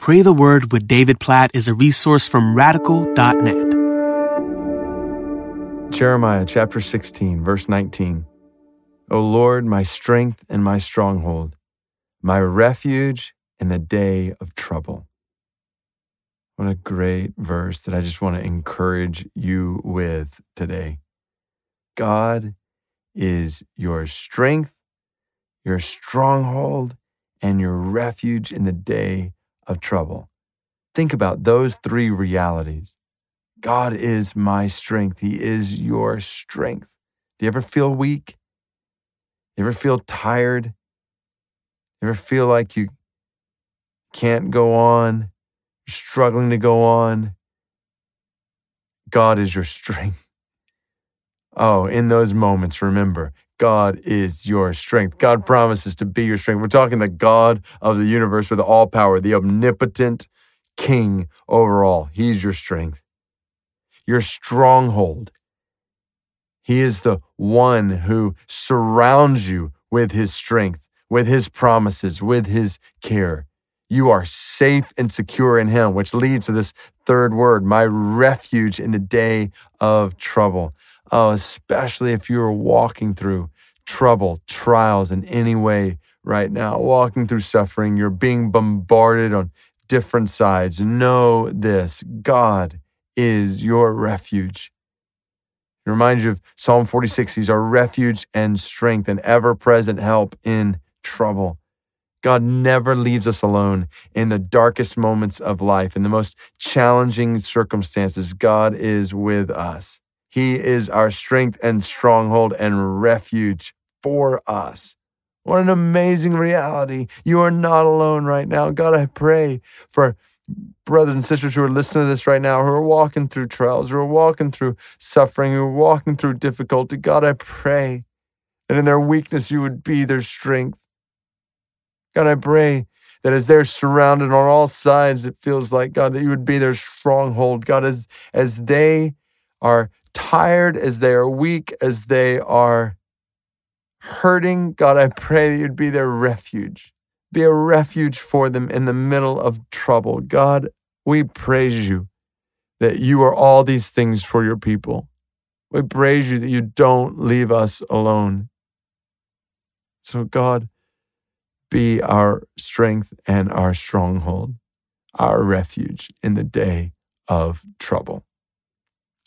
Pray the Word with David Platt is a resource from radical.net. Jeremiah chapter 16, verse 19. O Lord, my strength and my stronghold, my refuge in the day of trouble. What a great verse that I just want to encourage you with today. God is your strength, your stronghold, and your refuge in the day of trouble. Think about those three realities. God is my strength. He is your strength. Do you ever feel weak? You ever feel tired? You ever feel like you can't go on? You're struggling to go on? God is your strength. Oh, in those moments, remember, God is your strength. God promises to be your strength. We're talking the God of the universe with all power, the omnipotent king over all. He's your strength, your stronghold. He is the one who surrounds you with his strength, with his promises, with his care. You are safe and secure in him, which leads to this third word, my refuge in the day of trouble. Oh, especially if you are walking through trouble, trials in any way right now, walking through suffering, you're being bombarded on different sides. Know this God is your refuge. It reminds you of Psalm 46. He's our refuge and strength and ever present help in trouble. God never leaves us alone in the darkest moments of life, in the most challenging circumstances. God is with us. He is our strength and stronghold and refuge for us. What an amazing reality. You are not alone right now. God, I pray for brothers and sisters who are listening to this right now, who are walking through trials, who are walking through suffering, who are walking through difficulty. God, I pray that in their weakness, you would be their strength. God, I pray that as they're surrounded on all sides, it feels like, God, that you would be their stronghold. God, as, as they are tired, as they are weak, as they are hurting, God, I pray that you'd be their refuge. Be a refuge for them in the middle of trouble. God, we praise you that you are all these things for your people. We praise you that you don't leave us alone. So, God, be our strength and our stronghold, our refuge in the day of trouble.